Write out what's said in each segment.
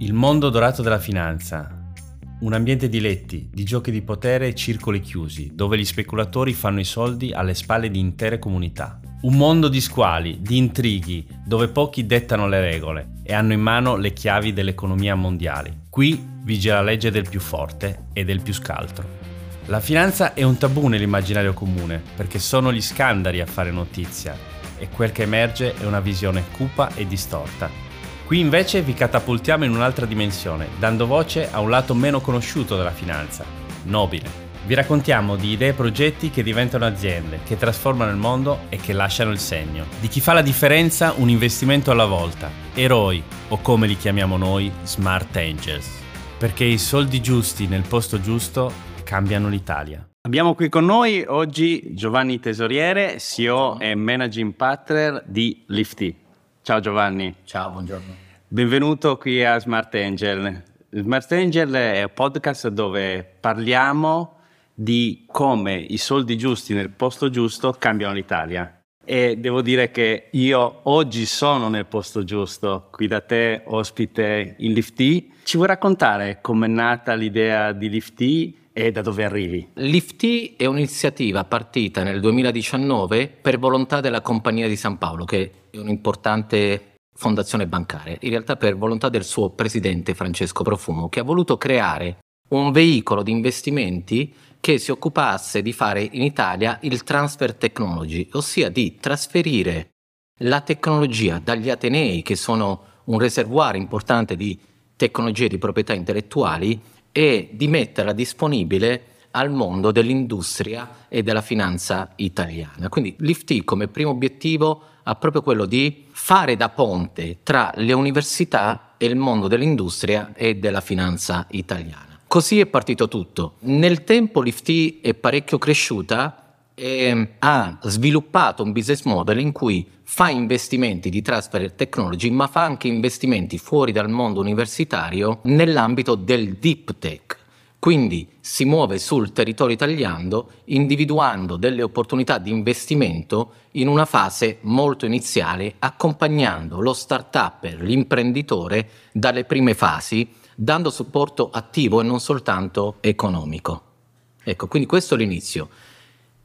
Il mondo dorato della finanza. Un ambiente di letti, di giochi di potere e circoli chiusi, dove gli speculatori fanno i soldi alle spalle di intere comunità. Un mondo di squali, di intrighi, dove pochi dettano le regole e hanno in mano le chiavi dell'economia mondiale. Qui vige la legge del più forte e del più scaltro. La finanza è un tabù nell'immaginario comune, perché sono gli scandali a fare notizia e quel che emerge è una visione cupa e distorta Qui invece vi catapultiamo in un'altra dimensione, dando voce a un lato meno conosciuto della finanza, nobile. Vi raccontiamo di idee e progetti che diventano aziende, che trasformano il mondo e che lasciano il segno. Di chi fa la differenza un investimento alla volta, eroi o come li chiamiamo noi, smart angels. Perché i soldi giusti nel posto giusto cambiano l'Italia. Abbiamo qui con noi oggi Giovanni Tesoriere, CEO e Managing Partner di Lifty. Ciao Giovanni. Ciao, buongiorno. Benvenuto qui a Smart Angel. Smart Angel è un podcast dove parliamo di come i soldi giusti nel posto giusto cambiano l'Italia. E devo dire che io oggi sono nel posto giusto, qui da te, ospite in Lifty. Ci vuoi raccontare com'è nata l'idea di Lifty e da dove arrivi? Lifty è un'iniziativa partita nel 2019 per volontà della Compagnia di San Paolo, che è un'importante fondazione bancaria, in realtà per volontà del suo presidente Francesco Profumo, che ha voluto creare un veicolo di investimenti che si occupasse di fare in Italia il transfer technology, ossia di trasferire la tecnologia dagli Atenei, che sono un reservoir importante di tecnologie di proprietà intellettuali, e di metterla disponibile al mondo dell'industria e della finanza italiana. Quindi l'IFT come primo obiettivo ha proprio quello di fare da ponte tra le università e il mondo dell'industria e della finanza italiana. Così è partito tutto. Nel tempo l'IFT è parecchio cresciuta e ha sviluppato un business model in cui fa investimenti di transfer technology, ma fa anche investimenti fuori dal mondo universitario nell'ambito del deep tech. Quindi si muove sul territorio italiano individuando delle opportunità di investimento in una fase molto iniziale, accompagnando lo start-up, l'imprenditore dalle prime fasi, dando supporto attivo e non soltanto economico. Ecco, quindi questo è l'inizio.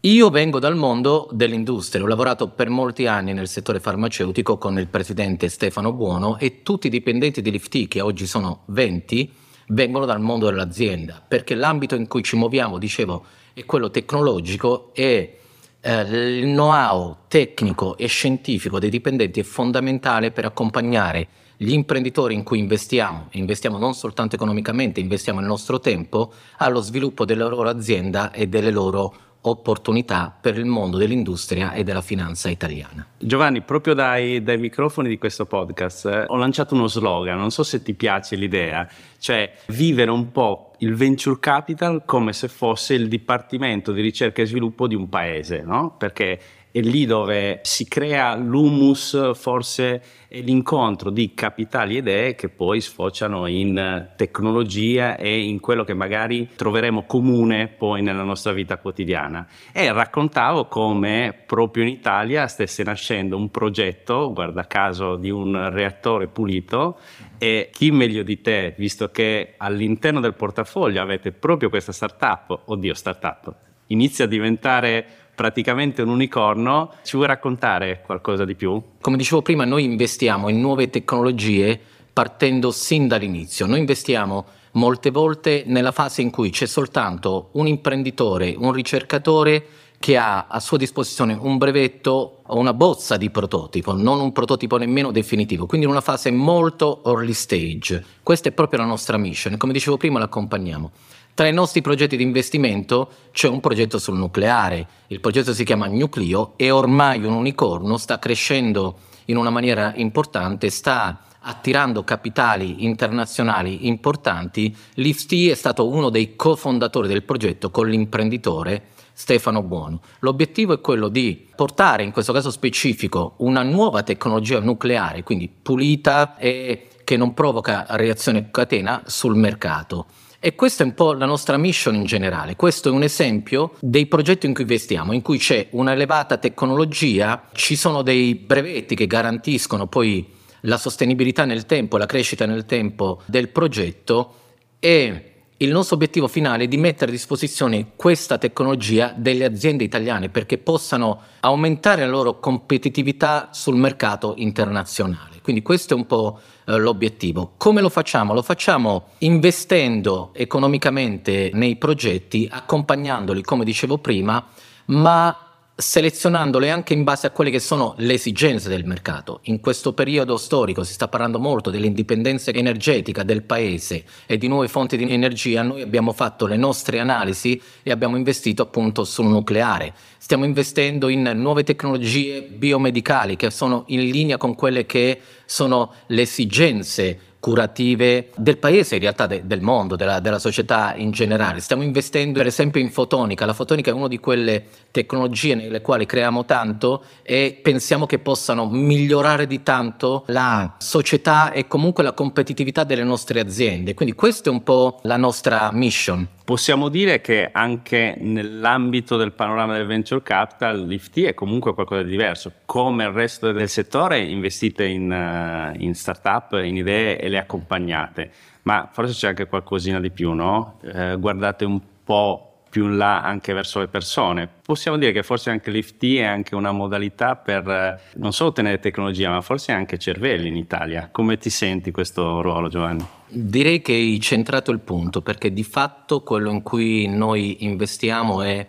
Io vengo dal mondo dell'industria, ho lavorato per molti anni nel settore farmaceutico con il presidente Stefano Buono e tutti i dipendenti di Lifty, che oggi sono 20, vengono dal mondo dell'azienda, perché l'ambito in cui ci muoviamo, dicevo, è quello tecnologico e eh, il know-how tecnico e scientifico dei dipendenti è fondamentale per accompagnare gli imprenditori in cui investiamo, investiamo non soltanto economicamente, investiamo il nostro tempo, allo sviluppo della loro azienda e delle loro opportunità per il mondo dell'industria e della finanza italiana. Giovanni, proprio dai, dai microfoni di questo podcast eh, ho lanciato uno slogan, non so se ti piace l'idea, cioè vivere un po' il venture capital come se fosse il dipartimento di ricerca e sviluppo di un paese, no? Perché è lì dove si crea l'humus, forse l'incontro di capitali e idee che poi sfociano in tecnologia e in quello che magari troveremo comune poi nella nostra vita quotidiana. E raccontavo come proprio in Italia stesse nascendo un progetto, guarda caso, di un reattore pulito e chi meglio di te, visto che all'interno del portafoglio avete proprio questa startup, oddio startup, inizia a diventare praticamente un unicorno. Ci vuoi raccontare qualcosa di più? Come dicevo prima, noi investiamo in nuove tecnologie partendo sin dall'inizio. Noi investiamo molte volte nella fase in cui c'è soltanto un imprenditore, un ricercatore che ha a sua disposizione un brevetto o una bozza di prototipo, non un prototipo nemmeno definitivo, quindi in una fase molto early stage. Questa è proprio la nostra mission, come dicevo prima l'accompagniamo. Tra i nostri progetti di investimento c'è un progetto sul nucleare, il progetto si chiama Nucleo e ormai un unicorno sta crescendo in una maniera importante, sta attirando capitali internazionali importanti. L'IFT è stato uno dei cofondatori del progetto con l'imprenditore Stefano Buono. L'obiettivo è quello di portare, in questo caso specifico, una nuova tecnologia nucleare, quindi pulita e che non provoca reazione catena sul mercato. E questa è un po' la nostra mission in generale. Questo è un esempio dei progetti in cui investiamo, in cui c'è un'elevata tecnologia, ci sono dei brevetti che garantiscono poi la sostenibilità nel tempo, la crescita nel tempo del progetto e il nostro obiettivo finale è di mettere a disposizione questa tecnologia delle aziende italiane perché possano aumentare la loro competitività sul mercato internazionale. Quindi questo è un po' eh, l'obiettivo. Come lo facciamo? Lo facciamo investendo economicamente nei progetti, accompagnandoli, come dicevo prima, ma selezionandole anche in base a quelle che sono le esigenze del mercato. In questo periodo storico si sta parlando molto dell'indipendenza energetica del paese e di nuove fonti di energia. Noi abbiamo fatto le nostre analisi e abbiamo investito appunto sul nucleare. Stiamo investendo in nuove tecnologie biomedicali che sono in linea con quelle che sono le esigenze curative del paese, in realtà de, del mondo, della, della, società in generale. Stiamo investendo per esempio in fotonica. La fotonica è una di quelle tecnologie nelle quali creiamo tanto e pensiamo che possano migliorare di tanto la società e comunque la competitività delle nostre aziende. Quindi questa è un po' la nostra mission. Possiamo dire che anche nell'ambito del panorama del venture capital l'IFT è comunque qualcosa di diverso. Come il resto del settore investite in, uh, in start-up, in idee e le accompagnate, ma forse c'è anche qualcosina di più, no? Eh, guardate un po' più in là anche verso le persone. Possiamo dire che forse anche l'IFT è anche una modalità per eh, non solo ottenere tecnologia, ma forse anche cervelli in Italia. Come ti senti questo ruolo, Giovanni? Direi che hai centrato il punto, perché di fatto quello in cui noi investiamo è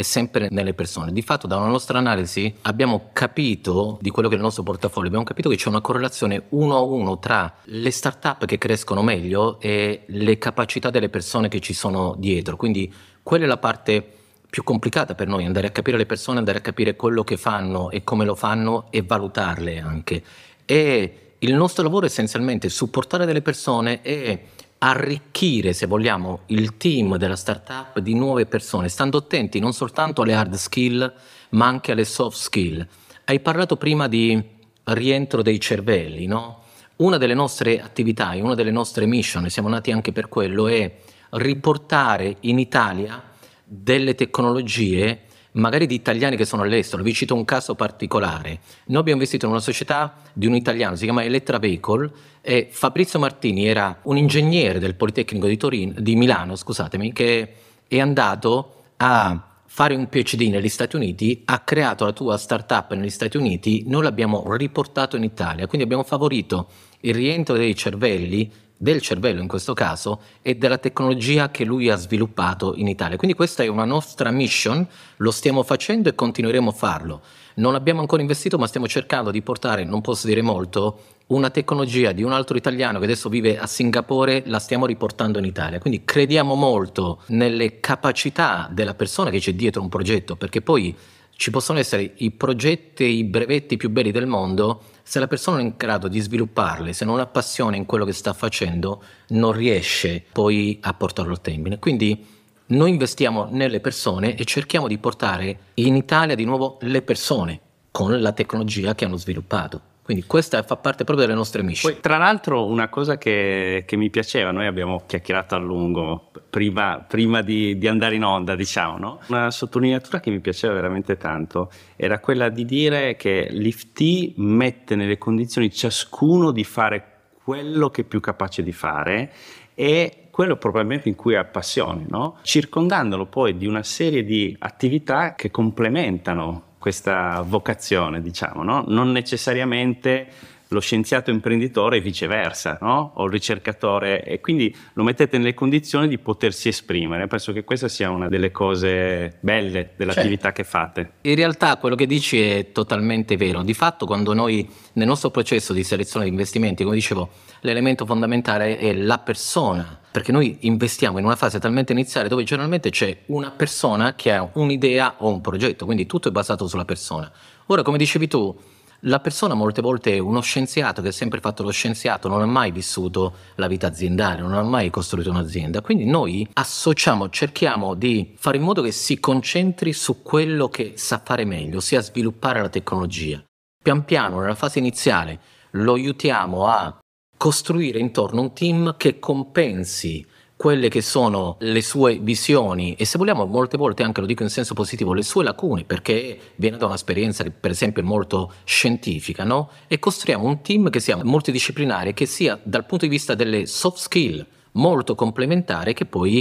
è sempre nelle persone. Di fatto, da una nostra analisi abbiamo capito di quello che è il nostro portafoglio, abbiamo capito che c'è una correlazione uno a uno tra le start-up che crescono meglio e le capacità delle persone che ci sono dietro. Quindi quella è la parte più complicata per noi, andare a capire le persone, andare a capire quello che fanno e come lo fanno e valutarle anche. E il nostro lavoro è essenzialmente supportare delle persone e arricchire, se vogliamo, il team della startup di nuove persone, stando attenti non soltanto alle hard skill, ma anche alle soft skill. Hai parlato prima di rientro dei cervelli, no? Una delle nostre attività, una delle nostre mission, siamo nati anche per quello, è riportare in Italia delle tecnologie magari di italiani che sono all'estero. Vi cito un caso particolare. Noi abbiamo investito in una società di un italiano, si chiama Elettra Vehicle, e Fabrizio Martini era un ingegnere del Politecnico di, Torino, di Milano, scusatemi, che è andato a fare un PhD negli Stati Uniti, ha creato la tua startup negli Stati Uniti, noi l'abbiamo riportato in Italia, quindi abbiamo favorito il rientro dei cervelli del cervello in questo caso e della tecnologia che lui ha sviluppato in Italia. Quindi questa è una nostra mission, lo stiamo facendo e continueremo a farlo. Non abbiamo ancora investito, ma stiamo cercando di portare, non posso dire molto, una tecnologia di un altro italiano che adesso vive a Singapore, la stiamo riportando in Italia. Quindi crediamo molto nelle capacità della persona che c'è dietro un progetto, perché poi ci possono essere i progetti, i brevetti più belli del mondo, se la persona non è in grado di svilupparli, se non ha passione in quello che sta facendo, non riesce poi a portarlo a termine. Quindi noi investiamo nelle persone e cerchiamo di portare in Italia di nuovo le persone con la tecnologia che hanno sviluppato. Quindi questa fa parte proprio delle nostre mission. Poi, tra l'altro, una cosa che, che, mi piaceva, noi abbiamo chiacchierato a lungo prima, prima di, di, andare in onda, diciamo, no? Una sottolineatura che mi piaceva veramente tanto era quella di dire che l'IFT mette nelle condizioni ciascuno di fare quello che è più capace di fare e quello probabilmente in cui ha passione, no? circondandolo poi di una serie di attività che complementano questa vocazione, diciamo, no? non necessariamente lo scienziato imprenditore e viceversa, no? o il ricercatore, e quindi lo mettete nelle condizioni di potersi esprimere. Penso che questa sia una delle cose belle dell'attività certo. che fate. In realtà quello che dici è totalmente vero. Di fatto, quando noi nel nostro processo di selezione di investimenti, come dicevo, l'elemento fondamentale è la persona, perché noi investiamo in una fase talmente iniziale dove generalmente c'è una persona che ha un'idea o un progetto, quindi tutto è basato sulla persona. Ora, come dicevi tu, la persona molte volte è uno scienziato che ha sempre fatto lo scienziato, non ha mai vissuto la vita aziendale, non ha mai costruito un'azienda. Quindi noi associamo, cerchiamo di fare in modo che si concentri su quello che sa fare meglio, ossia sviluppare la tecnologia. Pian piano, nella fase iniziale, lo aiutiamo a costruire intorno un team che compensi quelle che sono le sue visioni. E se vogliamo molte volte anche lo dico in senso positivo le sue lacune perché viene da un'esperienza per esempio molto scientifica no? e costruiamo un team che sia multidisciplinare che sia dal punto di vista delle soft skill molto complementare che poi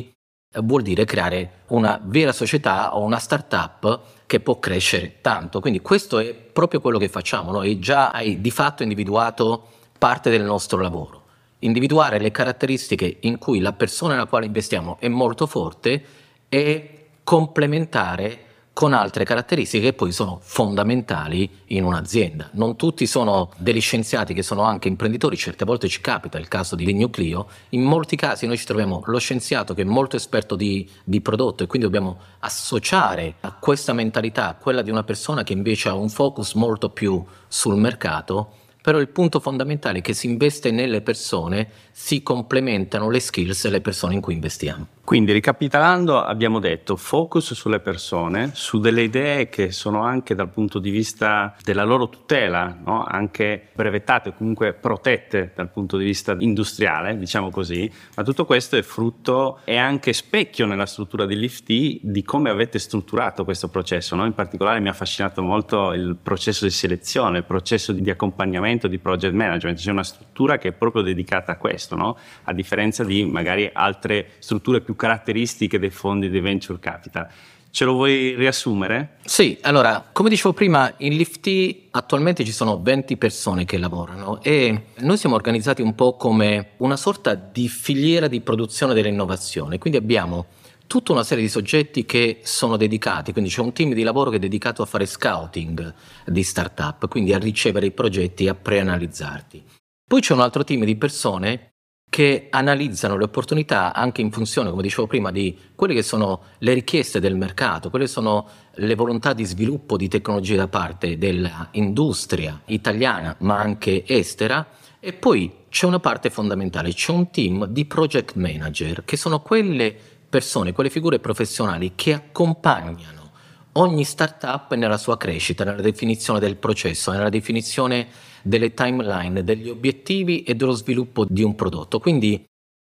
eh, vuol dire creare una vera società o una startup che può crescere tanto. Quindi questo è proprio quello che facciamo noi già hai di fatto individuato parte del nostro lavoro individuare le caratteristiche in cui la persona nella quale investiamo è molto forte e complementare con altre caratteristiche che poi sono fondamentali in un'azienda. Non tutti sono degli scienziati che sono anche imprenditori, certe volte ci capita il caso di Nucleo, in molti casi noi ci troviamo lo scienziato che è molto esperto di, di prodotto e quindi dobbiamo associare a questa mentalità quella di una persona che invece ha un focus molto più sul mercato però il punto fondamentale è che si investe nelle persone, si complementano le skills e le persone in cui investiamo. Quindi ricapitolando abbiamo detto focus sulle persone, su delle idee che sono anche dal punto di vista della loro tutela, no? anche brevettate comunque protette dal punto di vista industriale, diciamo così, ma tutto questo è frutto e anche specchio nella struttura di Lifty di come avete strutturato questo processo. No? In particolare mi ha affascinato molto il processo di selezione, il processo di accompagnamento, di project management, c'è una struttura che è proprio dedicata a questo, no? a differenza di magari altre strutture più caratteristiche dei fondi di venture capital. Ce lo vuoi riassumere? Sì, allora, come dicevo prima, in Lifty attualmente ci sono 20 persone che lavorano e noi siamo organizzati un po' come una sorta di filiera di produzione dell'innovazione, quindi abbiamo tutta una serie di soggetti che sono dedicati, quindi c'è un team di lavoro che è dedicato a fare scouting di startup, quindi a ricevere i progetti e a preanalizzarli. Poi c'è un altro team di persone che analizzano le opportunità anche in funzione, come dicevo prima, di quelle che sono le richieste del mercato, quelle sono le volontà di sviluppo di tecnologie da parte dell'industria italiana, ma anche estera. E poi c'è una parte fondamentale, c'è un team di project manager, che sono quelle persone, quelle figure professionali che accompagnano ogni startup nella sua crescita, nella definizione del processo, nella definizione delle timeline, degli obiettivi e dello sviluppo di un prodotto. Quindi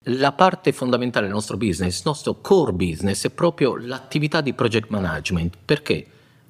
la parte fondamentale del nostro business, il nostro core business, è proprio l'attività di project management. Perché?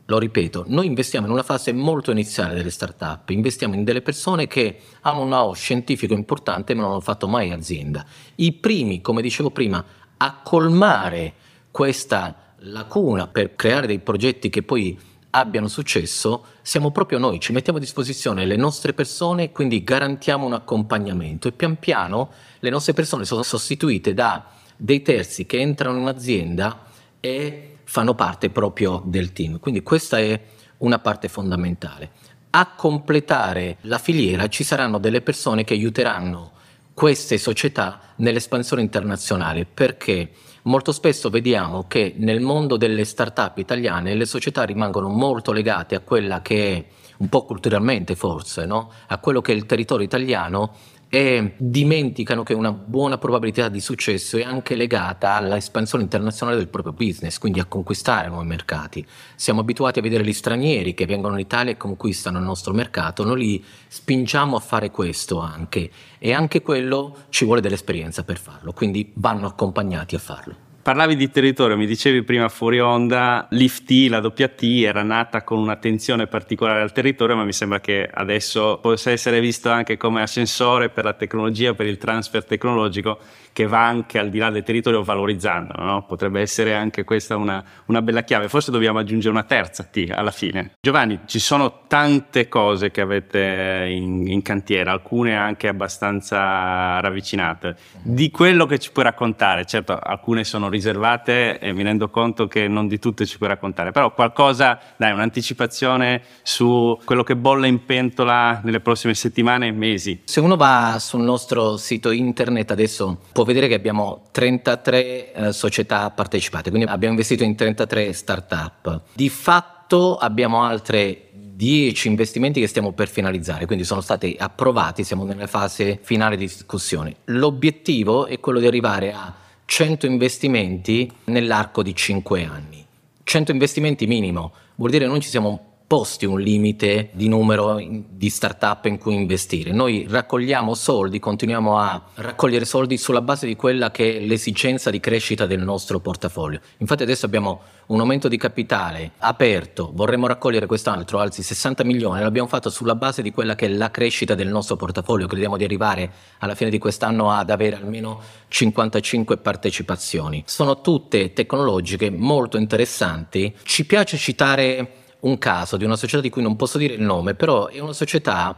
Lo ripeto, noi investiamo in una fase molto iniziale delle start-up, investiamo in delle persone che hanno un know scientifico importante ma non hanno fatto mai azienda. I primi, come dicevo prima, a colmare questa lacuna per creare dei progetti che poi abbiano successo siamo proprio noi, ci mettiamo a disposizione le nostre persone, quindi garantiamo un accompagnamento e pian piano le nostre persone sono sostituite da dei terzi che entrano in un'azienda e fanno parte proprio del team. Quindi questa è una parte fondamentale. A completare la filiera ci saranno delle persone che aiuteranno queste società nell'espansione internazionale perché molto spesso vediamo che nel mondo delle start-up italiane le società rimangono molto legate a quella che è un po' culturalmente forse, no? a quello che è il territorio italiano e dimenticano che una buona probabilità di successo è anche legata all'espansione internazionale del proprio business, quindi a conquistare nuovi mercati. Siamo abituati a vedere gli stranieri che vengono in Italia e conquistano il nostro mercato, noi li spingiamo a fare questo anche e anche quello ci vuole dell'esperienza per farlo, quindi vanno accompagnati a farlo. Parlavi di territorio, mi dicevi prima fuori onda, l'IFT, la WT era nata con un'attenzione particolare al territorio, ma mi sembra che adesso possa essere visto anche come ascensore per la tecnologia, per il transfer tecnologico che va anche al di là del territorio valorizzandolo. No? Potrebbe essere anche questa una, una, bella chiave. Forse dobbiamo aggiungere una terza T alla fine. Giovanni, ci sono tante cose che avete in, in cantiere, alcune anche abbastanza ravvicinate. Di quello che ci puoi raccontare, certo alcune sono riservate e mi rendo conto che non di tutte ci puoi raccontare, però qualcosa, dai, un'anticipazione su quello che bolle in pentola nelle prossime settimane e mesi. Se uno va sul nostro sito internet adesso può vedere che abbiamo 33 eh, società partecipate, quindi abbiamo investito in 33 start-up. Di fatto abbiamo altre 10 investimenti che stiamo per finalizzare, quindi sono stati approvati, siamo nella fase finale di discussione. L'obiettivo è quello di arrivare a 100 investimenti nell'arco di 5 anni. 100 investimenti minimo, vuol dire che noi ci siamo posti un limite di numero di start-up in cui investire. Noi raccogliamo soldi, continuiamo a raccogliere soldi sulla base di quella che è l'esigenza di crescita del nostro portafoglio. Infatti adesso abbiamo un aumento di capitale aperto, vorremmo raccogliere quest'altro altri 60 milioni, l'abbiamo fatto sulla base di quella che è la crescita del nostro portafoglio, crediamo di arrivare alla fine di quest'anno ad avere almeno 55 partecipazioni. Sono tutte tecnologiche molto interessanti, ci piace citare un caso di una società di cui non posso dire il nome, però è una società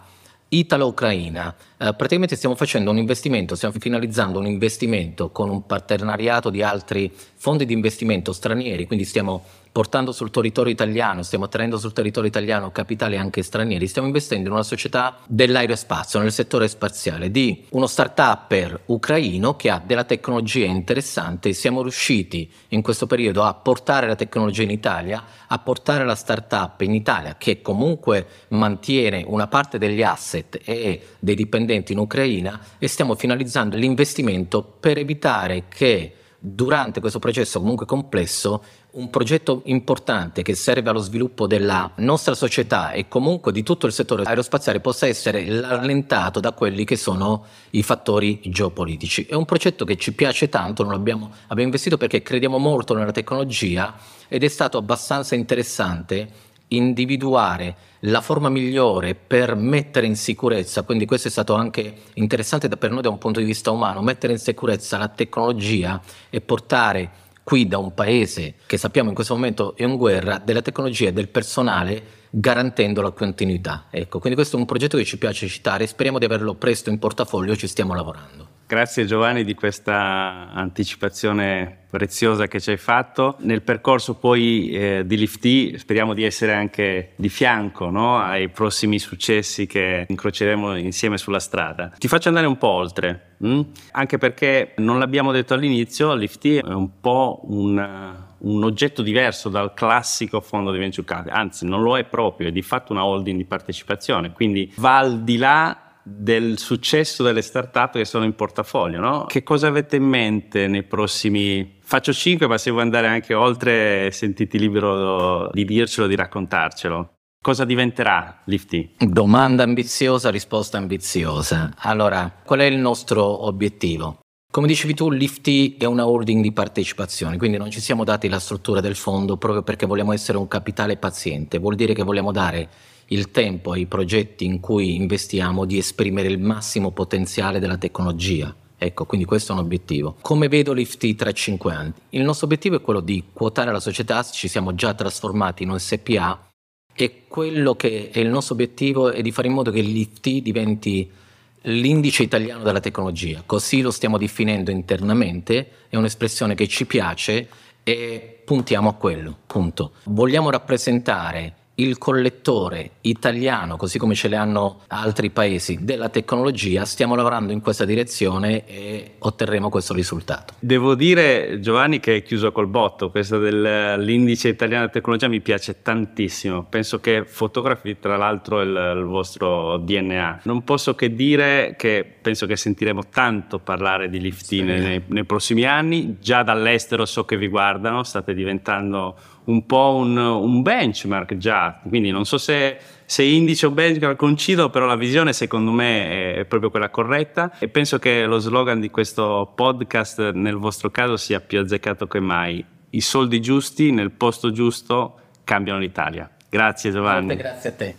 italo-ucraina. Eh, praticamente stiamo facendo un investimento, stiamo finalizzando un investimento con un partenariato di altri fondi di investimento stranieri, quindi stiamo portando sul territorio italiano, stiamo attraendo sul territorio italiano capitali anche stranieri, stiamo investendo in una società dell'aerospazio, nel settore spaziale, di uno start-upper ucraino che ha della tecnologia interessante. Siamo riusciti in questo periodo a portare la tecnologia in Italia, a portare la start-up in Italia, che comunque mantiene una parte degli asset e dei dipendenti in Ucraina, e stiamo finalizzando l'investimento per evitare che durante questo processo comunque complesso un progetto importante che serve allo sviluppo della nostra società e comunque di tutto il settore aerospaziale possa essere rallentato da quelli che sono i fattori geopolitici. È un progetto che ci piace tanto, abbiamo, abbiamo investito perché crediamo molto nella tecnologia ed è stato abbastanza interessante individuare la forma migliore per mettere in sicurezza, quindi questo è stato anche interessante per noi da un punto di vista umano, mettere in sicurezza la tecnologia e portare qui da un paese che sappiamo in questo momento è in guerra, della tecnologia e del personale garantendo la continuità. Ecco, quindi questo è un progetto che ci piace citare, speriamo di averlo presto in portafoglio, ci stiamo lavorando. Grazie Giovanni di questa anticipazione preziosa che ci hai fatto. Nel percorso poi eh, di Lifty speriamo di essere anche di fianco no? ai prossimi successi che incroceremo insieme sulla strada. Ti faccio andare un po' oltre, hm? anche perché non l'abbiamo detto all'inizio, Lifty è un po' un un oggetto diverso dal classico fondo di venture capital, anzi non lo è proprio, è di fatto una holding di partecipazione, quindi va al di là del successo delle start-up che sono in portafoglio, no? Che cosa avete in mente nei prossimi... Faccio 5, ma se vuoi andare anche oltre, sentiti libero di dircelo, di raccontarcelo. Cosa diventerà Lifty? Domanda ambiziosa, risposta ambiziosa. Allora, qual è il nostro obiettivo? Come dicevi tu, Lifty è una holding di partecipazione, quindi non ci siamo dati la struttura del fondo proprio perché vogliamo essere un capitale paziente. Vuol dire che vogliamo dare il tempo ai progetti in cui investiamo di esprimere il massimo potenziale della tecnologia. Ecco, quindi questo è un obiettivo. Come vedo l'IFT tra cinque anni? Il nostro obiettivo è quello di quotare la società, ci siamo già trasformati in un SPA e quello che è il nostro obiettivo è di fare in modo che l'IFT diventi l'indice italiano della tecnologia. Così lo stiamo definendo internamente, è un'espressione che ci piace e puntiamo a quello, punto. Vogliamo rappresentare il collettore italiano, così come ce le hanno altri paesi, della tecnologia, stiamo lavorando in questa direzione e otterremo questo risultato. Devo dire, Giovanni, che è chiuso col botto. Questo dell'indice italiano della tecnologia mi piace tantissimo. Penso che fotografi, tra l'altro, il, il vostro DNA. Non posso che dire che penso che sentiremo tanto parlare di Liftine nei, nei prossimi anni. Già dall'estero so che vi guardano, state diventando un po' un, un benchmark già, quindi non so se, se indice o benchmark coincido, però la visione secondo me è proprio quella corretta e penso che lo slogan di questo podcast nel vostro caso sia più azzeccato che mai. I soldi giusti nel posto giusto cambiano l'Italia. Grazie Giovanni. Molte grazie a te.